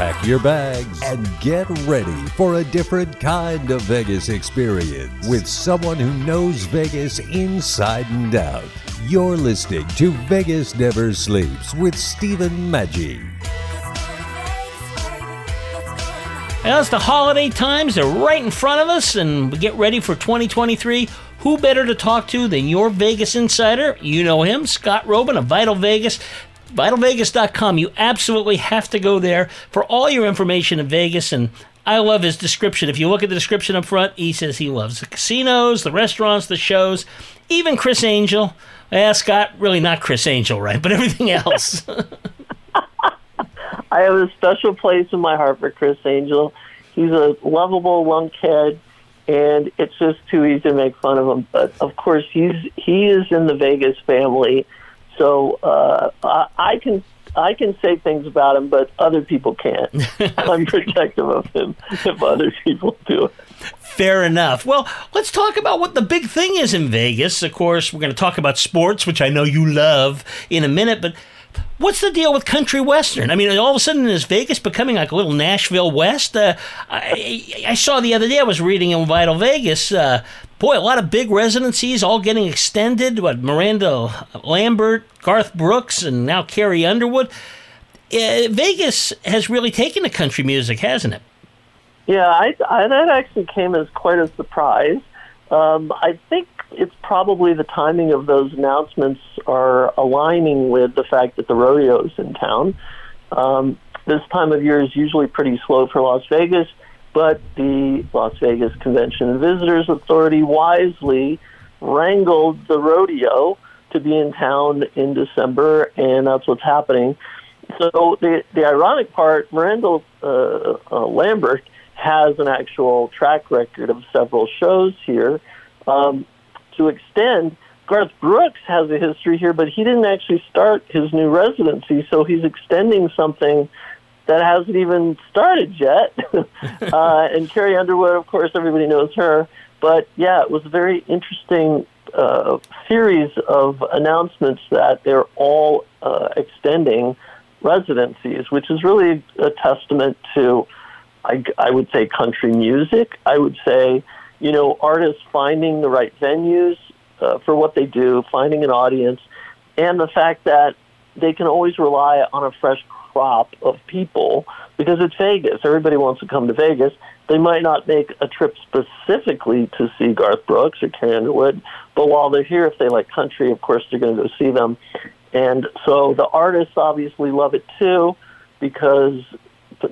Pack your bags and get ready for a different kind of Vegas experience with someone who knows Vegas inside and out. You're listening to Vegas Never Sleeps with Stephen Maggi. As the holiday times They're right in front of us and we get ready for 2023, who better to talk to than your Vegas insider? You know him, Scott Roeben of Vital Vegas. VitalVegas.com. You absolutely have to go there for all your information in Vegas. And I love his description. If you look at the description up front, he says he loves the casinos, the restaurants, the shows, even Criss Angel. Yeah, Scott, really not Criss Angel, right? But everything else. I have a special place in my heart for Criss Angel. He's a lovable lunkhead, and it's just too easy to make fun of him. But of course, he's he is in the Vegas family, so uh, I, I can I can say things about him, but other people can't. I'm protective of him if other people do it. Fair enough. Well, let's talk about what the big thing is in Vegas. Of course, we're going to talk about sports, which I know you love, in a minute, but what's the deal with country western? I mean, all of a sudden is Vegas becoming like a little Nashville West? Uh, I, I, saw the other day. I was reading in Vital Vegas. Uh, boy, a lot of big residencies all getting extended. What Miranda Lambert, Garth Brooks, and now Carrie Underwood. Uh, Vegas has really taken to country music, hasn't it? Yeah, I, I, that actually came as quite a surprise. Um, I think it's probably the timing of those announcements are aligning with the fact that the rodeo's in town. Um, this time of year is usually pretty slow for Las Vegas, but the Las Vegas Convention and Visitors Authority wisely wrangled the rodeo to be in town in December, and that's what's happening. So the the ironic part, Miranda uh, uh, Lambert has an actual track record of several shows here. Um, to extend, Garth Brooks has a history here, but he didn't actually start his new residency, so he's extending something that hasn't even started yet. uh, and Carrie Underwood, of course, everybody knows her. But yeah, it was a very interesting uh, series of announcements that they're all uh, extending residencies, which is really a testament to, I, I would say, country music. I would say, you know, artists finding the right venues uh, for what they do, finding an audience, and the fact that they can always rely on a fresh crop of people because it's Vegas. Everybody wants to come to Vegas. They might not make a trip specifically to see Garth Brooks or Carrie Underwood, but while they're here, if they like country, of course they're going to go see them. And so the artists obviously love it too because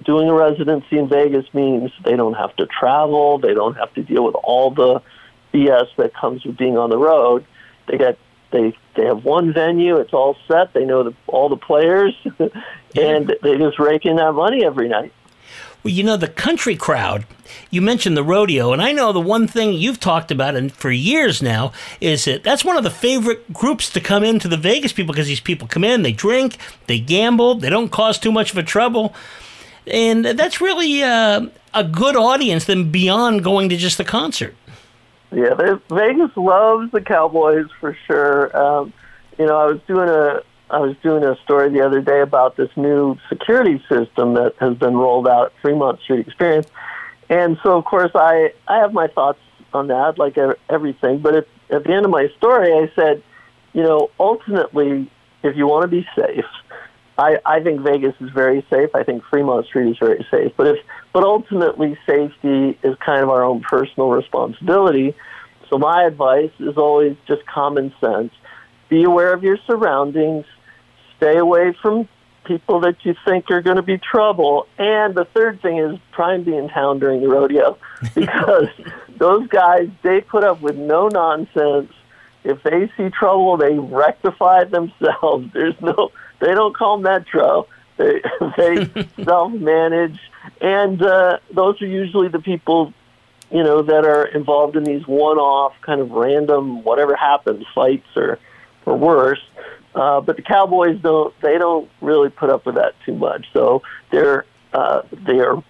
doing a residency in Vegas means they don't have to travel, they don't have to deal with all the BS that comes with being on the road. They get they they have one venue, it's all set, they know the, all the players, and they just rake in that money every night. Well, you know, the country crowd, you mentioned the rodeo, and I know the one thing you've talked about and for years now is that that's one of the favorite groups to come into the Vegas people because these people come in, they drink, they gamble, they don't cause too much of a trouble. And that's really uh, a good audience than beyond going to just the concert. Yeah, Vegas loves the Cowboys for sure. Um, you know, I was doing a I was doing a story the other day about this new security system that has been rolled out at Fremont Street Experience, and so of course I I have my thoughts on that, like everything. But at, at the end of my story, I said, you know, ultimately, if you want to be safe, I, I think Vegas is very safe. I think Fremont Street is very safe. But if but ultimately safety is kind of our own personal responsibility. So my advice is always just common sense. Be aware of your surroundings. Stay away from people that you think are going to be trouble. And the third thing is try and be in town during the rodeo because those guys they put up with no nonsense. If they see trouble, they rectify it themselves. There's no they don't call Metro. They they self manage, and uh, those are usually the people you know, that are involved in these one-off kind of random whatever happens fights or or worse. Uh, but the Cowboys don't they don't really put up with that too much. So they're uh, they are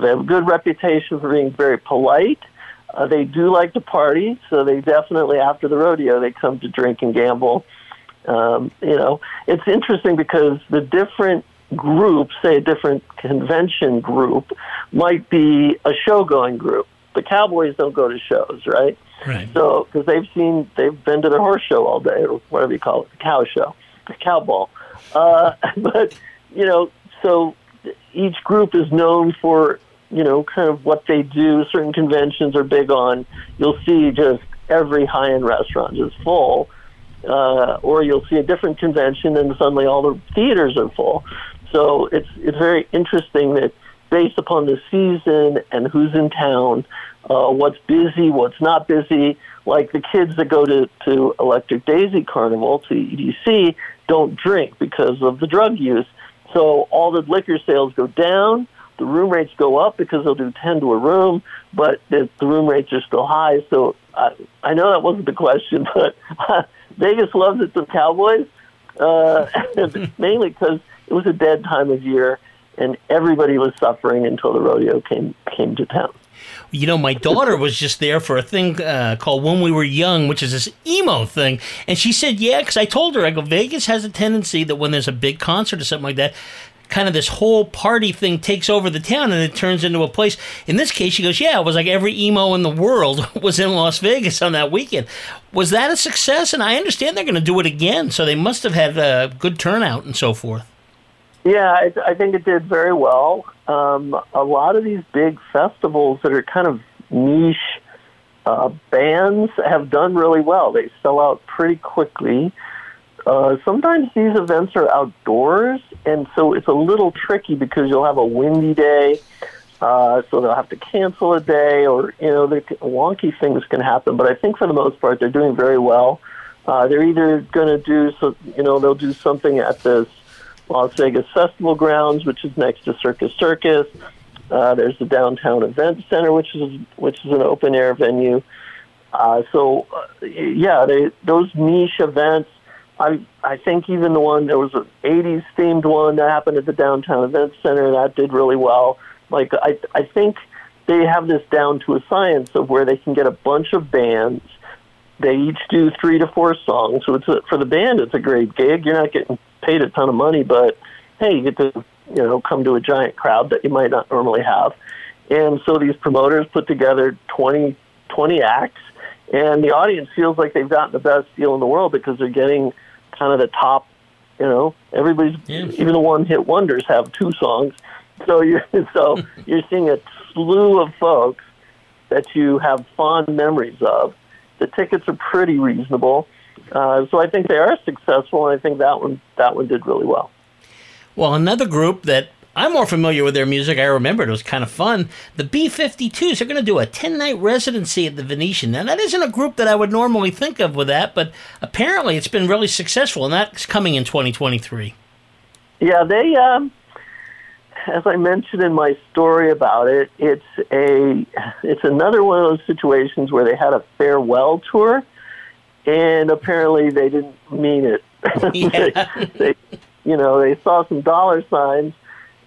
they have a good reputation for being very polite. Uh, they do like to party, so they definitely after the rodeo they come to drink and gamble. Um, you know, it's interesting because the different groups, say a different convention group, might be a show going group. The Cowboys don't go to shows, right? Right. So, because they've seen, they've been to the horse show all day, or whatever you call it, the cow show, the cow ball. Uh, but, you know, so each group is known for, you know, kind of what they do. Certain conventions are big on, you'll see just every high end restaurant is full. Uh, or you'll see a different convention and suddenly all the theaters are full. So it's it's very interesting that based upon the season and who's in town, uh, what's busy, what's not busy. Like the kids that go to to Electric Daisy Carnival to EDC don't drink because of the drug use. So all the liquor sales go down. The room rates go up because they'll do ten to a room, but the, the room rates are still high. So I, I know that wasn't the question, but Vegas loves it. The Cowboys, uh, mainly because it was a dead time of year, and everybody was suffering until the rodeo came came to town. You know, my daughter was just there for a thing uh, called When We Were Young, which is this emo thing. And she said, yeah, because I told her, I go, Vegas has a tendency that when there's a big concert or something like that, kind of this whole party thing takes over the town and it turns into a place. In this case, she goes, yeah, it was like every emo in the world was in Las Vegas on that weekend. Was that a success? And I understand they're going to do it again, so they must have had a good turnout and so forth. Yeah, I, I think it did very well. Um, a lot of these big festivals that are kind of niche uh, bands have done really well. They sell out pretty quickly. Uh, sometimes these events are outdoors, and so it's a little tricky because you'll have a windy day, uh, so they'll have to cancel a day, or you know, the wonky things can happen. But I think for the most part, they're doing very well. Uh, they're either going to do so, you know, they'll do something at this Las Vegas Festival Grounds, which is next to Circus Circus. Uh, there's the Downtown Event Center, which is which is an open air venue. Uh, so, uh, yeah, they, those niche events. I I think even the one there was an '80s themed one that happened at the Downtown Event Center that did really well. Like I I think they have this down to a science of where they can get a bunch of bands. They each do three to four songs, so it's a, for the band. It's a great gig. You're not getting paid a ton of money, but hey, you get to you know come to a giant crowd that you might not normally have. And so these promoters put together 20, 20 acts, and the audience feels like they've gotten the best deal in the world because they're getting kind of the top. You know, everybody's Yeah. even the one hit wonders have two songs. So you're so you're seeing a slew of folks that you have fond memories of. The tickets are pretty reasonable. Uh, so I think they are successful, and I think that one that one did really well. Well, another group that I'm more familiar with their music, I remember it was kind of fun. The B 52s are going to do a 10 night residency at the Venetian. Now, that isn't a group that I would normally think of with that, but apparently it's been really successful, and that's coming in 2023. Yeah, they. Um, as I mentioned in my story about it, it's a it's another one of those situations where they had a farewell tour, and apparently they didn't mean it. Yeah. they, they, you know, they saw some dollar signs,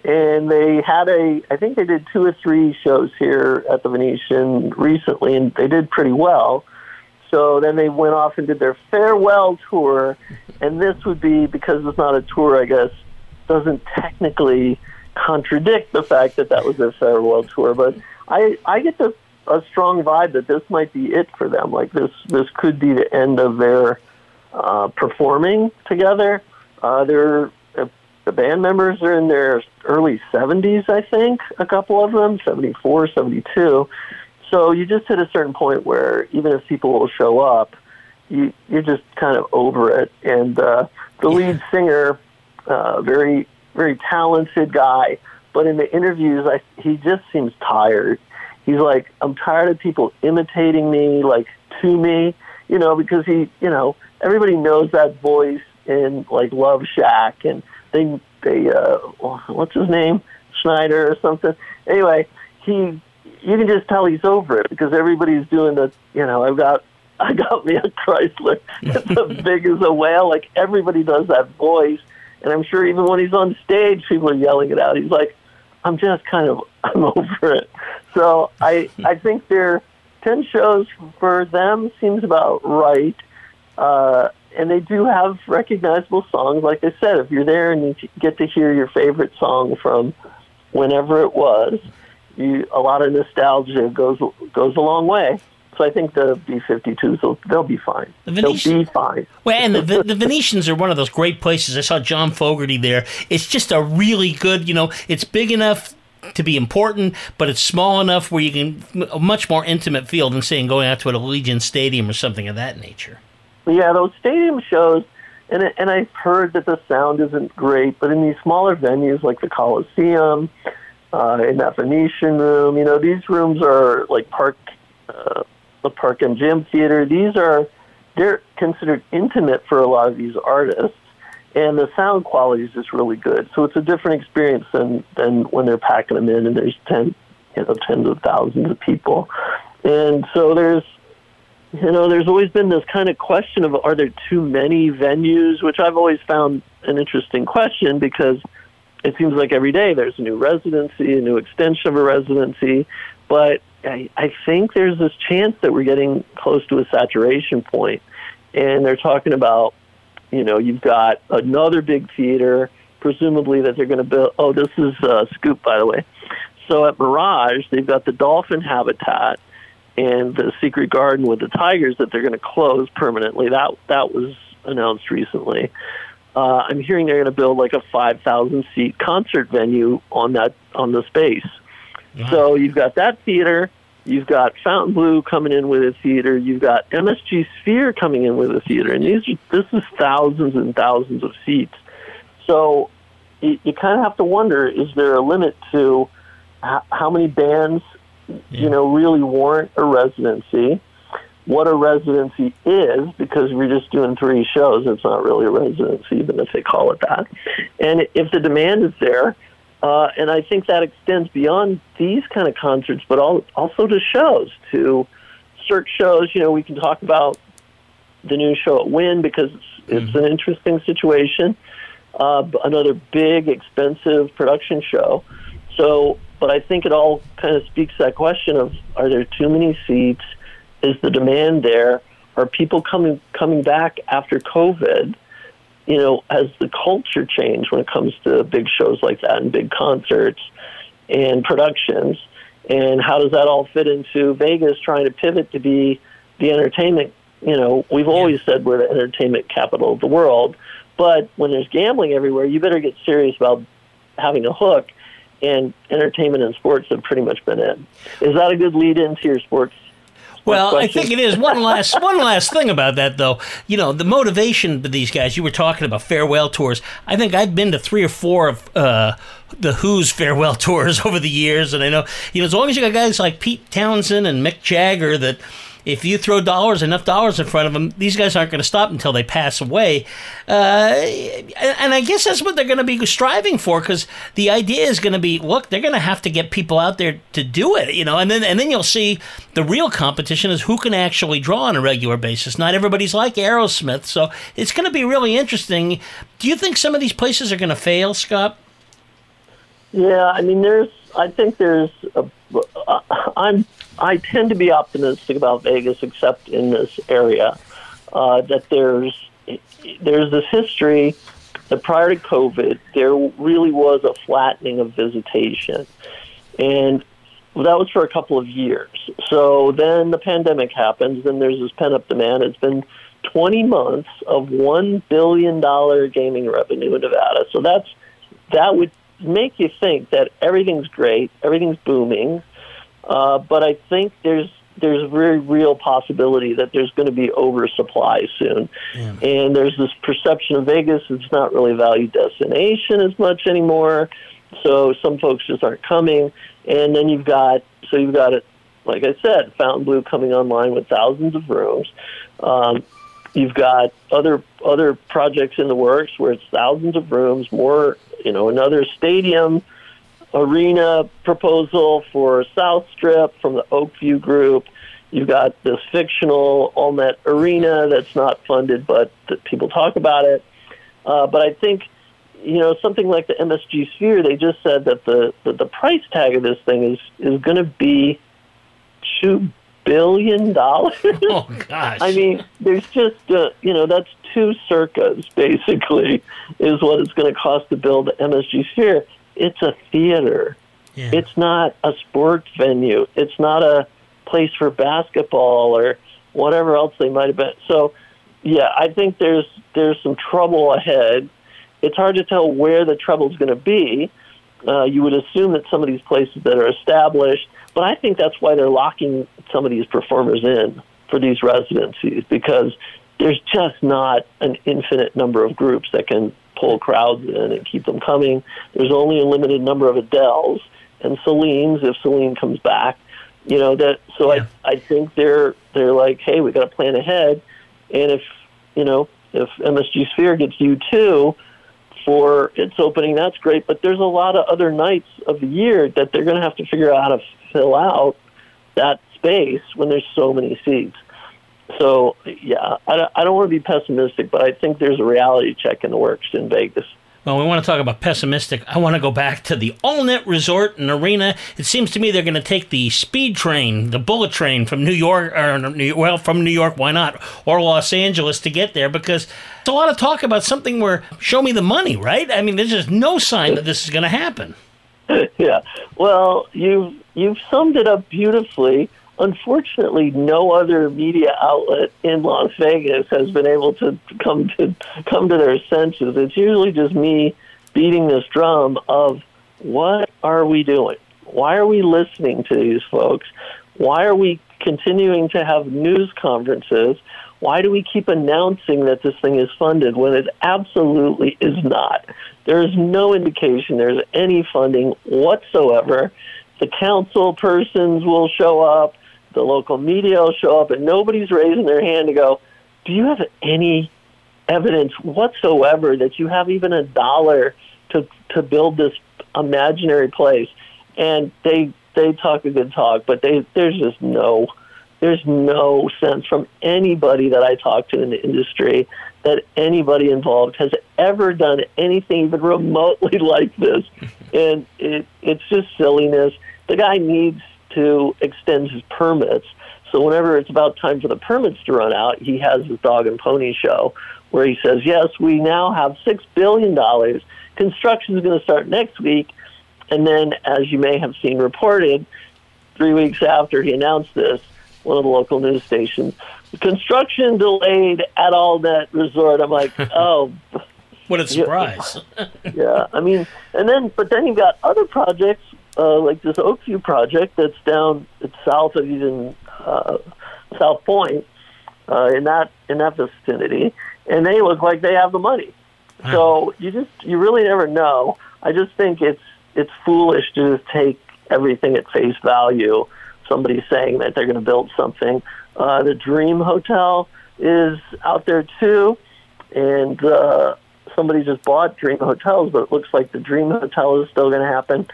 and they had a. I think they did two or three shows here at the Venetian recently, and they did pretty well. So then they went off and did their farewell tour, and this would be because it's not a tour, I guess, doesn't technically contradict the fact that that was their farewell tour. But I I get the a strong vibe that this might be it for them. Like this this could be the end of their uh, performing together. Uh, they're the band members are in their early 70s, I think, a couple of them, 74, 72. So you just hit a certain point where even if people will show up, you you're just kind of over it. And uh, the lead singer, uh, very very talented guy, but in the interviews, I, he just seems tired. He's like, I'm tired of people imitating me, like to me, you know, because he, you know, everybody knows that voice in like Love Shack, and they they uh, what's his name, Schneider or something. Anyway, he you can just tell he's over it because everybody's doing the, you know, I've got, I got me a Chrysler. It's as big as a whale. Like everybody does that voice. And I'm sure even when he's on stage, people are yelling it out. He's like, I'm just kind of, I'm over it. So I, I think their 10 shows for them seems about right. Uh, and they do have recognizable songs. Like I said, if you're there and you get to hear your favorite song from whenever it was, you, a lot of nostalgia goes goes a long way. So I think the B-52s will they'll be fine. The they'll be fine. Well, and the, the Venetians are one of those great places. I saw John Fogerty there. It's just a really good, you know, it's big enough to be important, but it's small enough where you can a much more intimate feel than saying going out to an Allegiant Stadium or something of that nature. Yeah, those stadium shows, and and I've heard that the sound isn't great, but in these smaller venues like the Coliseum, uh, in that Venetian room, you know, these rooms are like Park, uh, the Park MGM Theater. These are they're considered intimate for a lot of these artists, and the sound quality is just really good. So it's a different experience than than when they're packing them in and there's ten, you know, tens of thousands of people, and so there's you know, there's always been this kind of question of are there too many venues, which I've always found an interesting question because it seems like every day there's a new residency, a new extension of a residency. But I, I think there's this chance that we're getting close to a saturation point. And they're talking about, you know, you've got another big theater, presumably that they're going to build. Oh, this is uh, Scoop, by the way. So at Mirage, they've got the dolphin habitat and the secret garden with the tigers that they're going to close permanently. That that was announced recently. Uh, I'm hearing they're going to build like a 5,000 seat concert venue on that on the space. So you've got that theater, you've got Fontainebleau coming in with a theater, you've got MSG Sphere coming in with a theater, and these are, this is thousands and thousands of seats. So you, you kind of have to wonder: is there a limit to h- how many bands you know, really warrant a residency. What a residency is, because we're just doing three shows, it's not really a residency, even if they call it that. And if the demand is there, uh, and I think that extends beyond these kind of concerts, but all, also to shows, to Cirque shows. You know, we can talk about the new show at Wynn because it's, it's an interesting situation. Uh, another big, expensive production show. So, but I think it all kind of speaks to that question of: Are there too many seats? Is the demand there? Are people coming coming back after COVID? You know, has the culture changed when it comes to big shows like that and big concerts and productions? And how does that all fit into Vegas trying to pivot to be the entertainment? You know, we've always said we're the entertainment capital of the world, but when there's gambling everywhere, you better get serious about having a hook. And entertainment and sports have pretty much been it. Is that a good lead into your sports? Well, I think it is. One last one last thing about that though. You know, the motivation of these guys, you were talking about farewell tours. I think I've been to three or four of uh, the Who's farewell tours over the years, and I know, you know, as long as you got guys like Pete Townshend and Mick Jagger that if you throw dollars, enough dollars in front of them, these guys aren't going to stop until they pass away. Uh, and I guess that's what they're going to be striving for, because the idea is going to be, look, they're going to have to get people out there to do it, you know, and then and then you'll see the real competition is who can actually draw on a regular basis. Not everybody's like Aerosmith, so it's going to be really interesting. Do you think some of these places are going to fail, Scott? Yeah, I mean, there's. I think there's. A, uh, I'm. I tend to be optimistic about Vegas, except in this area, uh, that there's there's this history that prior to COVID, there really was a flattening of visitation, and that was for a couple of years. So then the pandemic happens, then there's this pent up demand. It's been 20 months of one billion dollar gaming revenue in Nevada. So that's that would make you think that everything's great, everything's booming. Uh, but I think there's there's a very real possibility that there's going to be oversupply soon. And there's this perception of Vegas it's not really a value destination as much anymore. So some folks just aren't coming. And then you've got so you've got it like I said, Fontainebleau coming online with thousands of rooms. Um, you've got other other projects in the works where it's thousands of rooms, more you know, another stadium arena proposal for South Strip from the Oak View Group. You've got this fictional Allnet Arena that's not funded, but that people talk about it. Uh, but I think, you know, something like the MSG Sphere, they just said that the, the, the price tag of this thing is, is going to be two billion dollars. Oh gosh. I mean, there's just uh, you know that's two circas basically is what it's going to cost to build the MSG Sphere. It's a theater. Yeah. It's not a sports venue. It's not a place for basketball or whatever else they might have been. So, yeah, I think there's there's some trouble ahead. It's hard to tell where the trouble's going to be. Uh, you would assume that some of these places that are established, but I think that's why they're locking some of these performers in for these residencies because there's just not an infinite number of groups that can pull crowds in and keep them coming. There's only a limited number of Adeles and Celine's if Celine comes back. You know that. So Yeah. I I think they're they're like, hey, we got to plan ahead, and if you know if MSG Sphere gets you two for its opening, that's great. But there's a lot of other nights of the year that they're going to have to figure out how to fill out that space when there's so many seats. So yeah, I don't, I don't want to be pessimistic, but I think there's a reality check in the works in Vegas. Well, we want to talk about pessimistic. I want to go back to the all AllNet Resort and Arena. It seems to me they're going to take the speed train, the bullet train from New York, or New, well, from New York, why not, or Los Angeles to get there because it's a lot of talk about something where show me the money, right? I mean, there's just no sign that this is going to happen. yeah. Well, you've you've summed it up beautifully. Unfortunately, no other media outlet in Las Vegas has been able to come to come to their senses. It's usually just me beating this drum of what are we doing? Why are we listening to these folks? Why are we continuing to have news conferences? Why do we keep announcing that this thing is funded when it absolutely is not? There is no indication there's any funding whatsoever. The council persons will show up, the local media will show up, and nobody's raising their hand to go, Do you have any evidence whatsoever that you have even a dollar to to build this imaginary place? And they they talk a good talk, but they there's just no there's no sense from anybody that I talk to in the industry that anybody involved has ever done anything even remotely like this. And it, it's just silliness. The guy needs to extend his permits. So whenever it's about time for the permits to run out, he has his dog and pony show where he says, yes, we now have $6 billion. Construction is going to start next week. And then, as you may have seen reported, three weeks after he announced this, one of the local news stations, construction delayed at all that resort. I'm like, oh, What a surprise. yeah. I mean, and then, but then you've got other projects uh, like this Oakview project that's down it's south of even uh, South Point uh, in that in that vicinity, and they look like they have the money. So you just you really never know. I just think it's it's foolish to just take everything at face value. Somebody saying that they're going to build something. Uh, the Dream Hotel is out there too, and uh, somebody just bought Dream Hotels, but it looks like the Dream Hotel is still going to happen.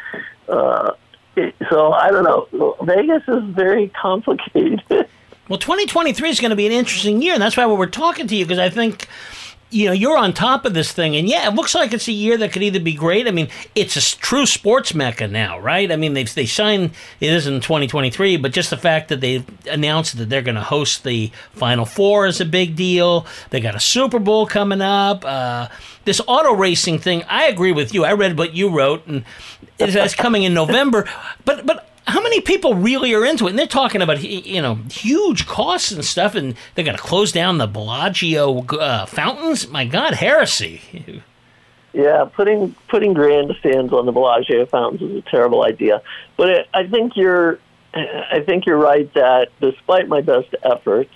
Uh, so I don't know. Vegas is very complicated. Well, 2023 is going to be an interesting year, and that's why we're talking to you because I think. You know, you're on top of this thing, and yeah, it looks like it's a year that could either be great. I mean, it's a true sports mecca now, right? I mean, they've they signed it is in 2023, but just the fact that they announced that they're going to host the Final Four is a big deal. They got a Super Bowl coming up. Uh, this auto racing thing, I agree with you. I read what you wrote, and it's coming in November. But but how many people really are into it? And they're talking about you know huge costs and stuff, and they're going to close down the Bellagio uh, fountains. My God, heresy! Yeah, putting putting grandstands on the Bellagio fountains is a terrible idea. But it, I think you're, I think you're right that despite my best efforts,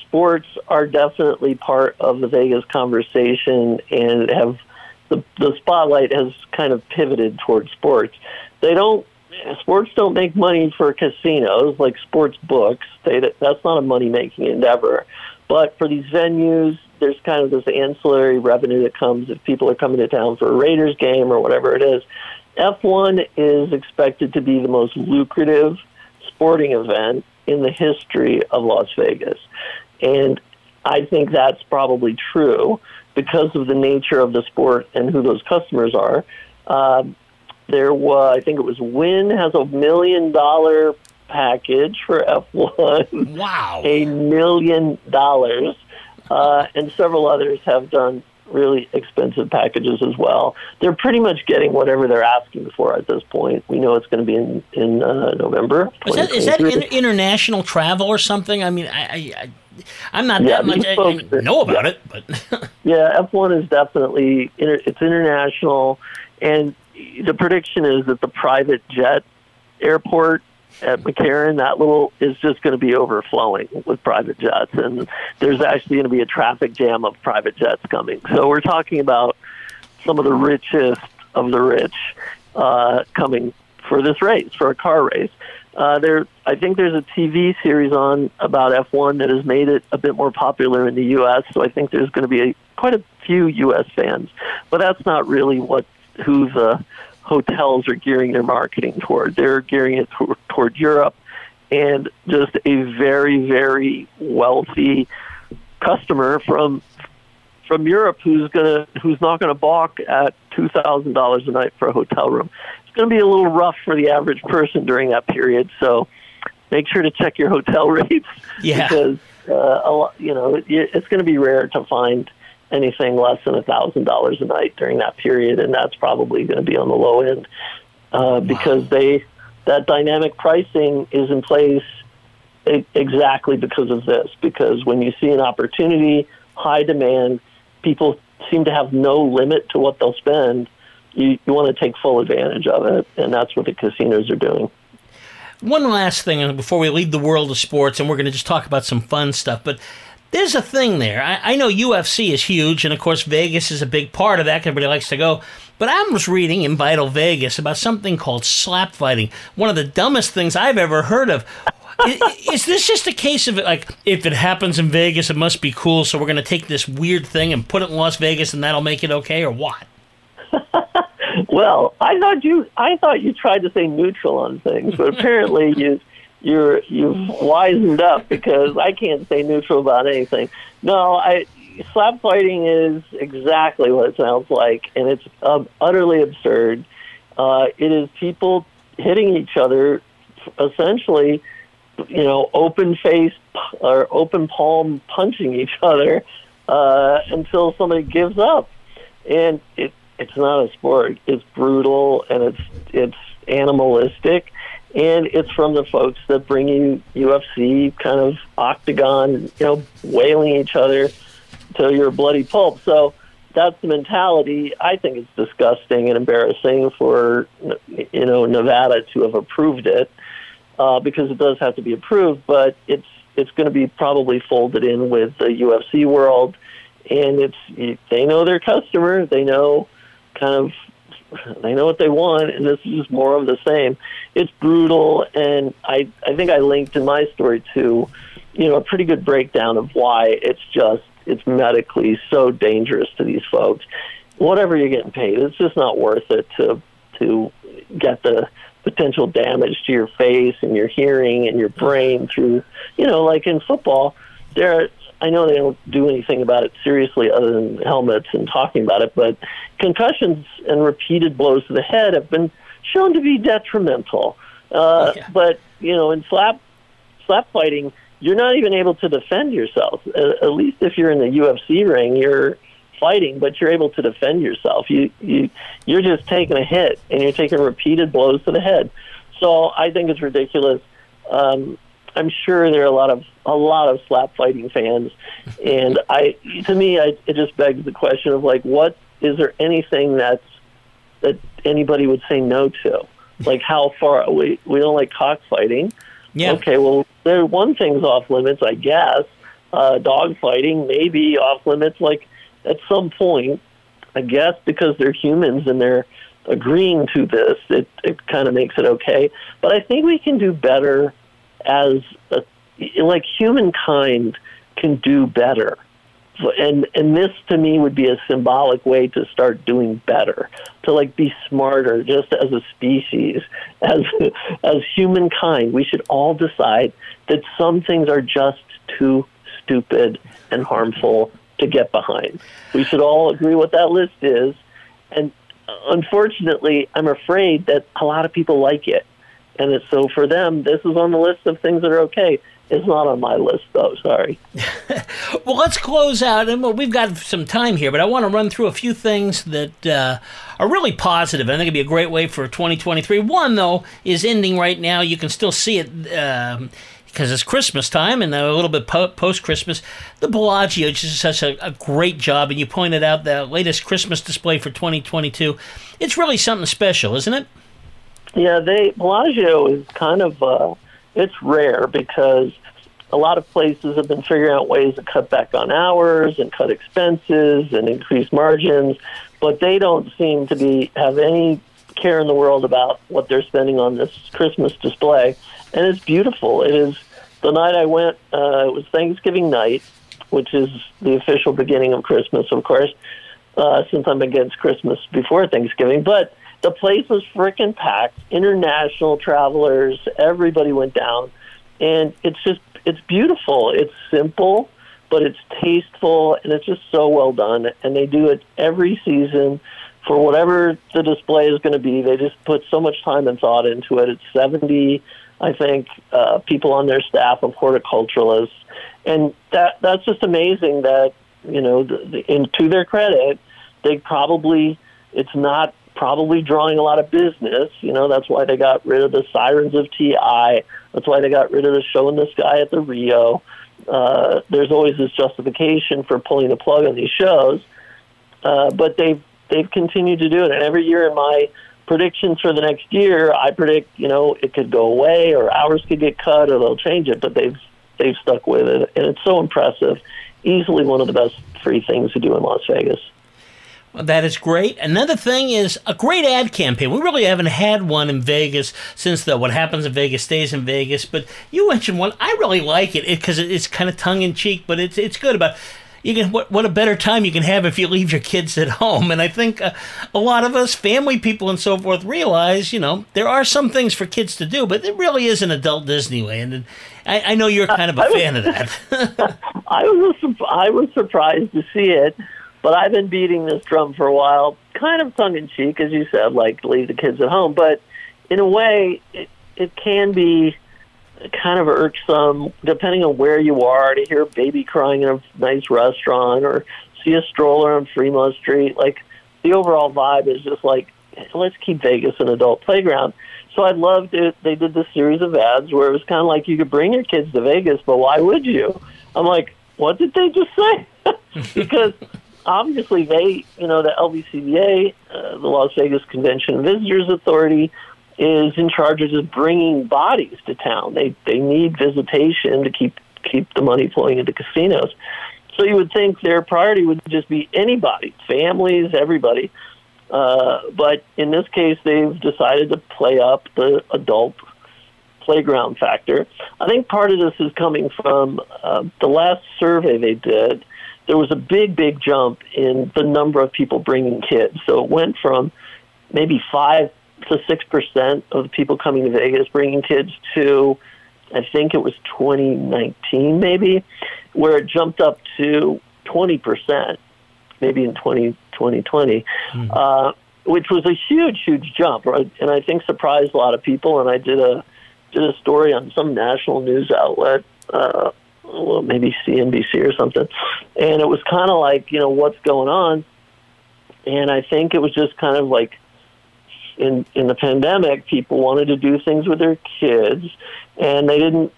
sports are definitely part of the Vegas conversation and have the the spotlight has kind of pivoted towards sports. They don't sports don't make money for casinos like sports books. They that's not a money making endeavor. But for these venues, there's kind of this ancillary revenue that comes if people are coming to town for a Raiders game or whatever it is. F1 is expected to be the most lucrative sporting event in the history of Las Vegas. And I think that's probably true because of the nature of the sport and who those customers are. Um, there was, I think it was Wynn has a million dollar package for F1. Wow. a million dollars. Uh, and several others have done really expensive packages as well. They're pretty much getting whatever they're asking for at this point. We know it's going to be in in uh, November. Is that, is that in, international travel or something? I mean, I, I, I'm not Yeah, that much. I, I folks know about it, but Yeah, F1 is definitely it's international, and the prediction is that the private jet airport at McCarran, that little is just going to be overflowing with private jets, and there's actually going to be a traffic jam of private jets coming. So we're talking about some of the richest of the rich uh, coming for this race, for a car race. Uh, there, I think there's a TV series on about F1 that has made it a bit more popular in the U.S. So I think there's going to be a, quite a few U.S. fans, but that's not really what who the hotels are gearing their marketing toward. They're gearing it toward, toward Europe and just a very, very wealthy customer from from Europe who's gonna who's not gonna balk at two thousand dollars a night for a hotel room. It's gonna be a little rough for the average person during that period. So make sure to check your hotel rates Yeah. because uh, a lot, you know it, it's going to be rare to find anything less than a thousand dollars a night during that period, and that's probably going to be on the low end uh, because they that dynamic pricing is in place exactly because of this. Because when you see an opportunity, high demand, people seem to have no limit to what they'll spend. You, you want to take full advantage of it, and that's what the casinos are doing. One last thing and before we leave the world of sports, and we're going to just talk about some fun stuff. But there's a thing there. I, I know UFC is huge, and of course, Vegas is a big part of that. Everybody likes to go. But I was reading in Vital Vegas about something called slap fighting, one of the dumbest things I've ever heard of. is, is this just a case of like if it happens in Vegas, it must be cool, so we're going to take this weird thing and put it in Las Vegas, and that'll make it okay, or what? Well, I thought you I thought you tried to say neutral on things, but apparently you you're you've wisened up because I can't say neutral about anything. No, I slap fighting is exactly what it sounds like, and it's um, utterly absurd. Uh, it is people hitting each other, essentially, you know, open face or open palm punching each other uh, until somebody gives up, and it it's not a sport. It's brutal and it's it's animalistic, and it's from the folks that bring you UFC kind of octagon, you know, wailing each other till you're bloody pulp. So that's the mentality. I think it's disgusting and embarrassing for you know Nevada to have approved it uh, because it does have to be approved, but it's it's going to be probably folded in with the UFC world, and it's they know their customer, they know kind of they know what they want, and this is more of the same. It's brutal, and I I think I linked in my story to, you know, a pretty good breakdown of why it's just it's medically so dangerous to these folks. Whatever you're getting paid, it's just not worth it to to get the potential damage to your face and your hearing and your brain through, you know, like in football, there I know they don't do anything about it seriously other than helmets and talking about it, but concussions and repeated blows to the head have been shown to be detrimental. Uh, Yeah. But you know, in slap slap fighting, you're not even able to defend yourself. Uh, at least if you're in the UFC ring, you're fighting, but you're able to defend yourself. You you you're just taking a hit and you're taking repeated blows to the head. So I think it's ridiculous. Um, I'm sure there are a lot of a lot of slap fighting fans, and I to me I, it just begs the question of like, what is there anything that's that anybody would say no to? Like how far we we don't like cockfighting. Yeah. Okay, well, there one thing's off limits, I guess. Uh, dog fighting maybe off limits. Like at some point, I guess because they're humans and they're agreeing to this, it it kind of makes it okay. But I think we can do better as a, like humankind can do better. And and this to me would be a symbolic way to start doing better to like be smarter just as a species as as humankind. We should all decide that some things are just too stupid and harmful to get behind. We should all agree what that list is. And uh, unfortunately i'm afraid that a lot of people like it and so for them this is on the list of things that are okay it's not on my list, though. Sorry. well, let's close out, and well, we've got some time here, but I want to run through a few things that uh, are really positive. I think it'd be a great way for 2023. One, though, is ending right now. You can still see it. Um, because it's Christmas time and a little bit po- post Christmas. The Bellagio just does such a, a, great job, and you pointed out the latest Christmas display for 2022. It's really something special, isn't it? Yeah, they Bellagio is kind of uh, it's rare because a lot of places have been figuring out ways to cut back on hours and cut expenses and increase margins, but they don't seem to be have any care in the world about what they're spending on this Christmas display. And it's beautiful. It is the night I went. Uh, it was Thanksgiving night, which is the official beginning of Christmas, of course. Uh, since I'm against Christmas before Thanksgiving, but the place was freaking packed. International travelers, everybody went down, and it's just it's beautiful. It's simple, but it's tasteful, and it's just so well done. And they do it every season for whatever the display is going to be. They just put so much time and thought into it. It's seventy, I think, uh, people on their staff of horticulturalists, and that that's just amazing. That you know, the, the, and to their credit, they probably it's not probably drawing a lot of business. You know, that's why they got rid of the Sirens of TI. That's why they got rid of the Show in the Sky at the Rio. Uh, there's always this justification for pulling the plug on these shows, uh, but they've they've continued to do it. And every year in my predictions for the next year, I predict you know it could go away or hours could get cut or they'll change it. But they've they've stuck with it, and it's so impressive. Easily one of the best free things to do in Las Vegas. That is great. Another thing is a great ad campaign. We really haven't had one in Vegas since the What Happens in Vegas Stays in Vegas. But you mentioned one. I really like it because it, it's kind of tongue in cheek, but it's it's good about. You can what what a better time you can have if you leave your kids at home. And I think uh, a lot of us, family people and so forth, realize you know there are some things for kids to do, but it really is an adult Disneyland. And I, I know you're kind of a uh, fan was, of that. I was I was surprised to see it but I've been beating this drum for a while, kind of tongue in cheek, as you said, like leave the kids at home. But in a way, it, it can be kind of irksome, depending on where you are, to hear a baby crying in a nice restaurant or see a stroller on Fremont Street. Like the overall vibe is just like, let's keep Vegas an adult playground. So I loved it. They did this series of ads where it was kind of like you could bring your kids to Vegas, but why would you? I'm like, what did they just say? because obviously they, you know, the LVCVA, uh, the Las Vegas Convention and Visitors Authority, is in charge of just bringing bodies to town. They they need visitation to keep keep the money flowing into casinos. So you would think their priority would just be anybody, families, everybody. Uh, but in this case, they've decided to play up the adult playground factor. I think part of this is coming from uh, the last survey they did there was a big, big jump in the number of people bringing kids. So it went from maybe five to six percent of the people coming to Vegas bringing kids to, I think it was 2019, maybe, where it jumped up to 20 percent, maybe in 20, 2020, mm-hmm. uh, which was a huge, huge jump, right? And I think surprised a lot of people. And I did a did a story on some national news outlet. Uh, well, maybe CNBC or something. And it was kind of like, you know, what's going on? And I think it was just kind of like in in the pandemic, people wanted to do things with their kids, and they didn't,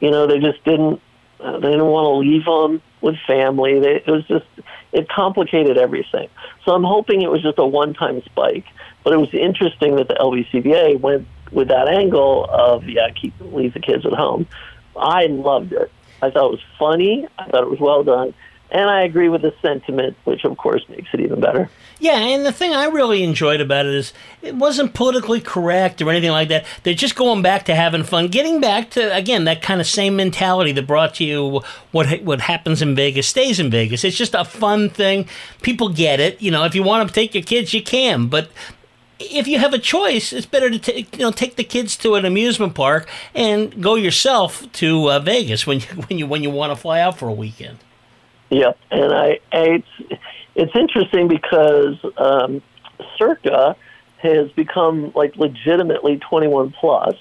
you know, they just didn't. Uh, they didn't want to leave them with family. They, it was just it complicated everything. So I'm hoping it was just a one-time spike. But it was interesting that the LVCVA went with that angle of yeah, keep leave the kids at home. I loved it. I thought it was funny. I thought it was well done. And I agree with the sentiment, which of course makes it even better. Yeah, and the thing I really enjoyed about it is it wasn't politically correct or anything like that. They're just going back to having fun, getting back to again that kind of same mentality that brought you what what happens in Vegas stays in Vegas. It's just a fun thing. People get it. You know, if you want to take your kids, you can, but if you have a choice, it's better to take you know take the kids to an amusement park and go yourself to uh, Vegas when you when you when you want to fly out for a weekend. Yep, and I, I it's it's interesting because um, Circa has become like legitimately 21 plus,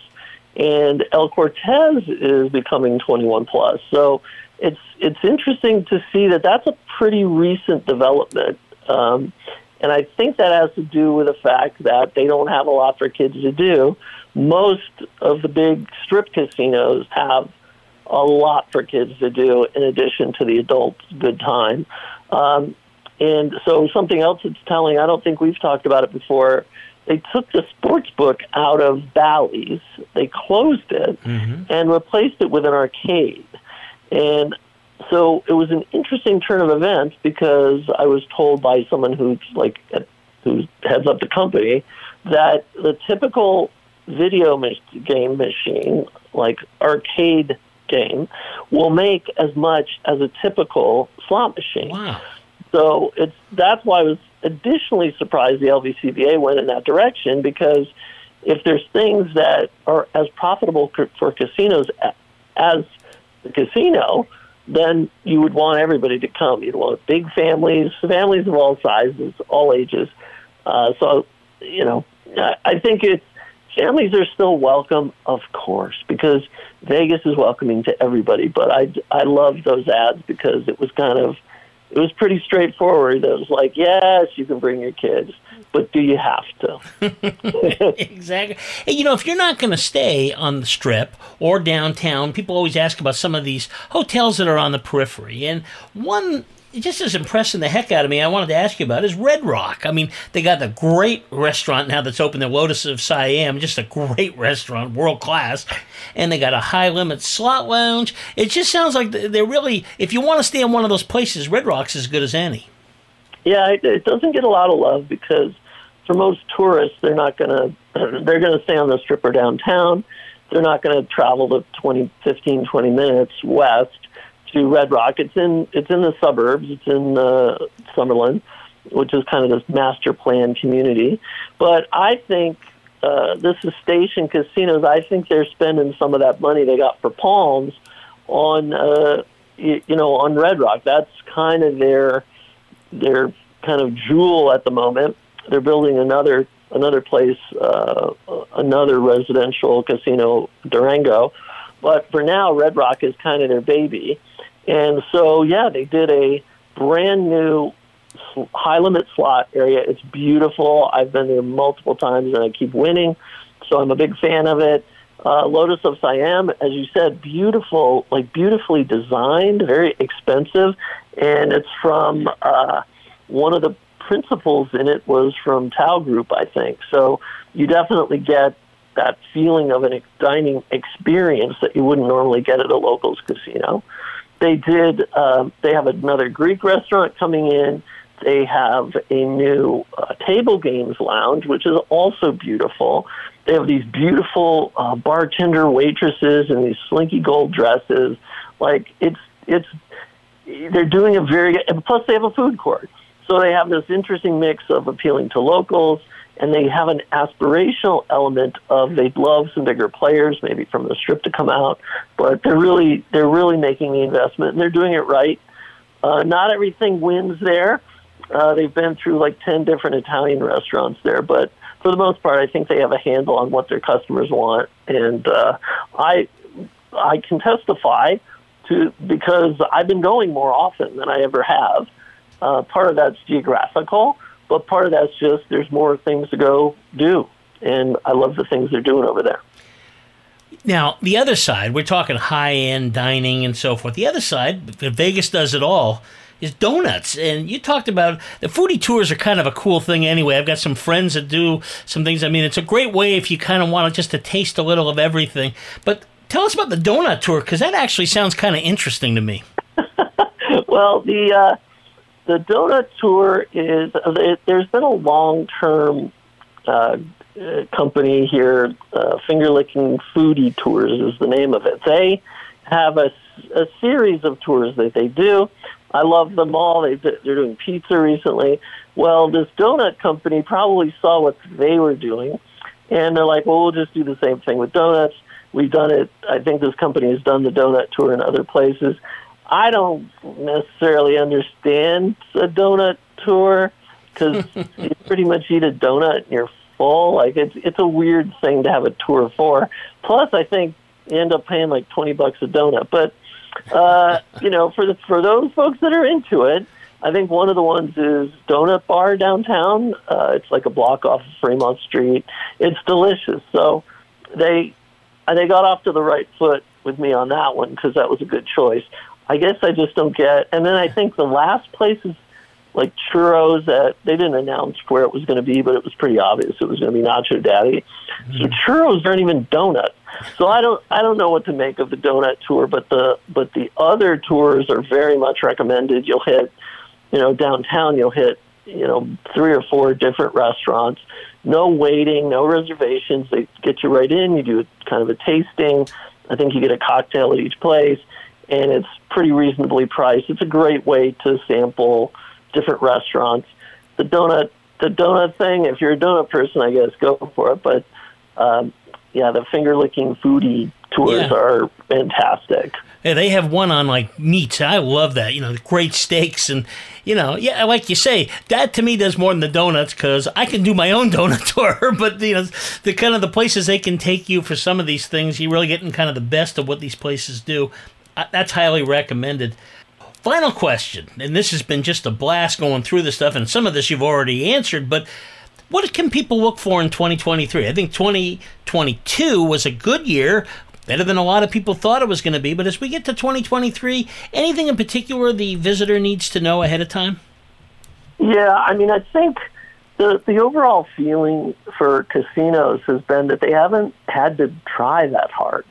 and El Cortez is becoming 21 plus. So it's it's interesting to see that that's a pretty recent development. Um, and I think that has to do with the fact that they don't have a lot for kids to do. Most of the big strip casinos have a lot for kids to do in addition to the adults' good time. Um, and so something else that's telling, I don't think we've talked about it before. They took the sports book out of Bally's. They closed it Mm-hmm. and replaced it with an arcade. And so it was an interesting turn of events because I was told by someone who's like who heads up the company that the typical video game machine, like arcade game, will make as much as a typical slot machine. Wow. So it's that's why I was additionally surprised the LVCVA went in that direction because if there's things that are as profitable for casinos as the casino, then you would want everybody to come. You'd want big families, families of all sizes, all ages. Uh, so, you know, I- think it's families are still welcome, of course, because Vegas is welcoming to everybody. But I, I love those ads because it was kind of, it was pretty straightforward. It was like, yes, you can bring your kids, but do you have to? exactly. Hey, you know, if you're not going to stay on the strip or downtown, people always ask about some of these hotels that are on the periphery. And one it just is impressing the heck out of me. I wanted to ask you about is Red Rock. I mean, they got the great restaurant now that's open, the Lotus of Siam, just a great restaurant, world class, and they got a high limit slot lounge. It just sounds like they're really, if you want to stay in one of those places, Red Rock's as good as any. Yeah, it, it doesn't get a lot of love because for most tourists, they're not going to they're going to stay on the strip or downtown. They're not going to travel the 20, 15, 20 minutes west to Red Rock. It's in it's in the suburbs. It's in uh, Summerlin, which is kind of this master plan community. But I think uh, this is Station Casinos. I think they're spending some of that money they got for Palms on uh, you, you know on Red Rock. That's kind of their their kind of jewel at the moment. They're building another another place, uh, another residential casino, Durango. But for now, Red Rock is kind of their baby. And so, yeah, they did a brand new high limit slot area. It's beautiful. I've been there multiple times and I keep winning. So I'm a big fan of it. Uh, Lotus of Siam, as you said, beautiful, like beautifully designed, very expensive. And it's from uh, one of the principals in it was from Tao Group, I think. So you definitely get that feeling of an dining experience that you wouldn't normally get at a locals casino. They did. Uh, they have another Greek restaurant coming in. They have a new uh, table games lounge, which is also beautiful. They have these beautiful uh, bartender waitresses in these slinky gold dresses. Like it's it's they're doing a very and plus they have a food court. So they have this interesting mix of appealing to locals and they have an aspirational element of they'd love some bigger players, maybe from the strip to come out, but they're really they're really making the investment and they're doing it right. Uh, not everything wins there. Uh, they've been through like ten different Italian restaurants there, but for the most part, I think they have a handle on what their customers want, and uh, I I can testify to because I've been going more often than I ever have. Uh, part of that's geographical, but part of that's just there's more things to go do, and I love the things they're doing over there. Now, the other side, we're talking high end dining and so forth. The other side, Vegas does it all, is donuts. And you talked about the foodie tours are kind of a cool thing anyway. I've got some friends that do some things. I mean, it's a great way if you kind of want to just to taste a little of everything. But tell us about the donut tour because that actually sounds kind of interesting to me. Well, the uh, the donut tour is it, there's been a long term uh, company here, uh, Finger Licking Foodie Tours is the name of it. They have a, a series of tours that they do. I love them all. They, they're doing pizza recently. Well, this donut company probably saw what they were doing, and they're like, well, we'll just do the same thing with donuts. We've done it. I think this company has done the donut tour in other places. I don't necessarily understand a donut tour because you pretty much eat a donut and you're full. Like it's it's a weird thing to have a tour for. Plus, I think you end up paying like twenty bucks a donut. But uh, you know, for the for those folks that are into it, I think one of the ones is Donut Bar downtown. Uh, it's like a block off of Fremont Street. It's delicious. So they they got off to the right foot with me on that one because that was a good choice. I guess I just don't get. And then I think the last place is like churros that they didn't announce where it was going to be, but it was pretty obvious it was going to be Nacho Daddy. Mm-hmm. So churros aren't even donuts. So I don't I don't know what to make of the donut tour, but the but the other tours are very much recommended. You'll hit, you know, downtown. You'll hit, you know, three or four different restaurants. No waiting, no reservations. They get you right in. You do kind of a tasting. I think you get a cocktail at each place, and it's pretty reasonably priced. It's a great way to sample different restaurants. The donut, the donut thing. If you're a donut person, I guess go for it. But um, yeah, the finger licking foodie tours yeah. are fantastic. Yeah, they have one on like meats. I love that. You know, great steaks and you know, yeah, like you say, that to me does more than the donuts because I can do my own donut tour. But you know, the kind of the places they can take you for some of these things, you're really getting kind of the best of what these places do. That's highly recommended. Final question, and this has been just a blast going through this stuff, and some of this you've already answered, but what can people look for in 2023? I think 2022 was a good year, better than a lot of people thought it was going to be, but as we get to 2023, anything in particular the visitor needs to know ahead of time? Yeah, I mean, I think the the overall feeling for casinos has been that they haven't had to try that hard.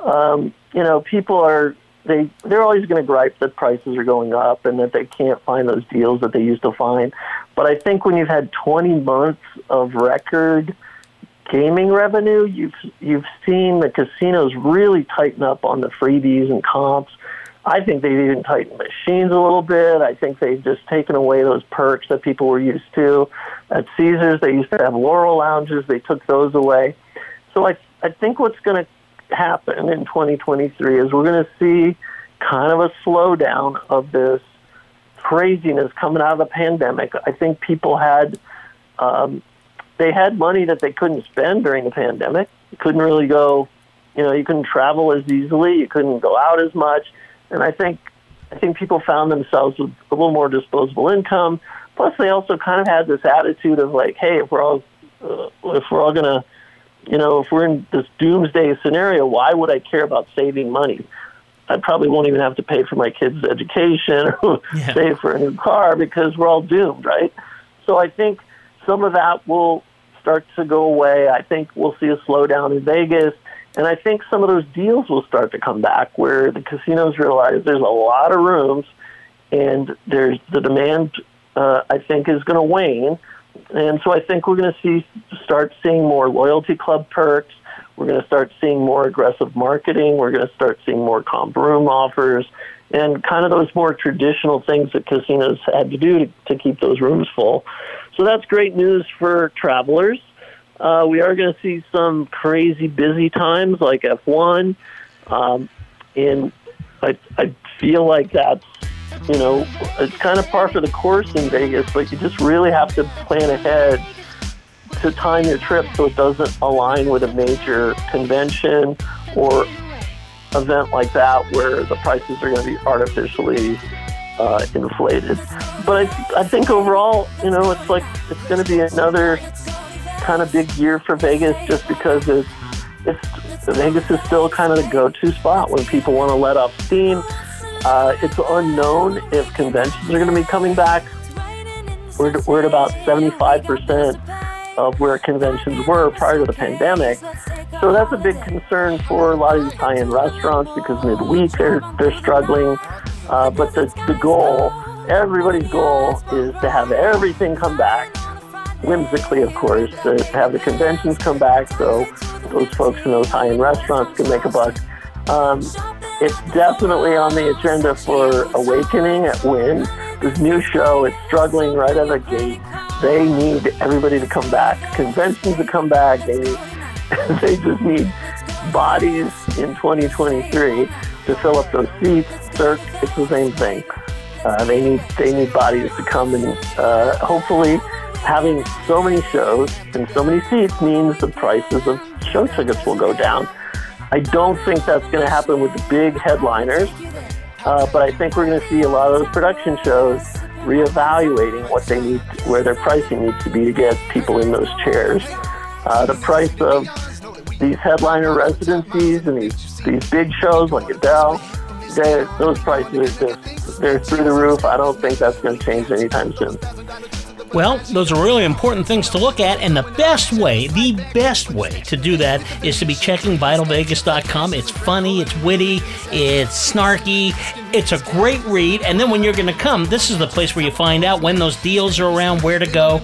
Um, you know, people are they they're always going to gripe that prices are going up and that they can't find those deals that they used to find. But I think when you've had 20 months of record gaming revenue, you've you've seen the casinos really tighten up on the freebies and comps. I think they've even tightened machines a little bit. I think they've just taken away those perks that people were used to. At Caesars, they used to have Laurel lounges. They took those away. So I I think what's going to happen in 2023 is we're going to see kind of a slowdown of this craziness coming out of the pandemic. I think people had um, they had money that they couldn't spend during the pandemic. You couldn't really go, you know, you couldn't travel as easily. You couldn't go out as much, and I think I think people found themselves with a little more disposable income. Plus, they also kind of had this attitude of like, hey, if we're all uh, if we're all gonna you know, if we're in this doomsday scenario, why would I care about saving money? I probably won't even have to pay for my kids' education or yeah. save for a new car because we're all doomed, right? So I think some of that will start to go away. I think we'll see a slowdown in Vegas. And I think some of those deals will start to come back where the casinos realize there's a lot of rooms and there's the demand, uh, I think, is going to wane. And so I think we're going to see start seeing more loyalty club perks. We're going to start seeing more aggressive marketing. We're going to start seeing more comp room offers and kind of those more traditional things that casinos had to do to, to keep those rooms full. So that's great news for travelers. Uh, we are going to see some crazy busy times like F1. Um, and I, I feel like that's you know, it's kind of par for the course in Vegas, but you just really have to plan ahead to time your trip so it doesn't align with a major convention or event like that where the prices are going to be artificially uh, inflated. But I, I think overall, you know, it's like it's going to be another kind of big year for Vegas just because it's it's Vegas is still kind of the go-to spot when people want to let off steam uh, it's unknown if conventions are going to be coming back. We're, we're at about 75% of where conventions were prior to the pandemic. So that's a big concern for a lot of these high-end restaurants because midweek they're they're struggling. Uh, but the, the goal, everybody's goal, is to have everything come back. Whimsically, of course, to have the conventions come back so those folks in those high-end restaurants can make a buck. Um, it's definitely on the agenda for Awakening at Wynn. This new show, it's struggling right out of the gate. They need everybody to come back, conventions to come back. They need, they just need bodies in 2023 to fill up those seats. Cirque, it's the same thing. Uh, they need they need bodies to come and uh, hopefully having so many shows and so many seats means the prices of show tickets will go down. I don't think that's going to happen with the big headliners, uh, but I think we're going to see a lot of those production shows reevaluating what they need, where their pricing needs to be to get people in those chairs. Uh, the price of these headliner residencies and these these big shows like Adele, those prices are just they're through the roof. I don't think that's going to change anytime soon. Well, those are really important things to look at, and the best way, the best way to do that is to be checking VitalVegas.com. It's funny, it's witty, it's snarky, it's a great read, and then when you're going to come, this is the place where you find out when those deals are around, where to go.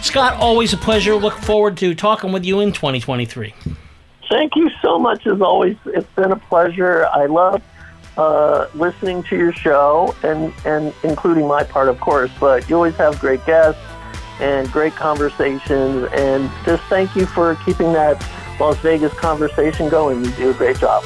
Scott, always a pleasure. Look forward to talking with you in 2023. Thank you so much, as always. It's been a pleasure. I love uh, listening to your show and, and including my part, of course, but you always have great guests and great conversations. And just thank you for keeping that Las Vegas conversation going. You do a great job.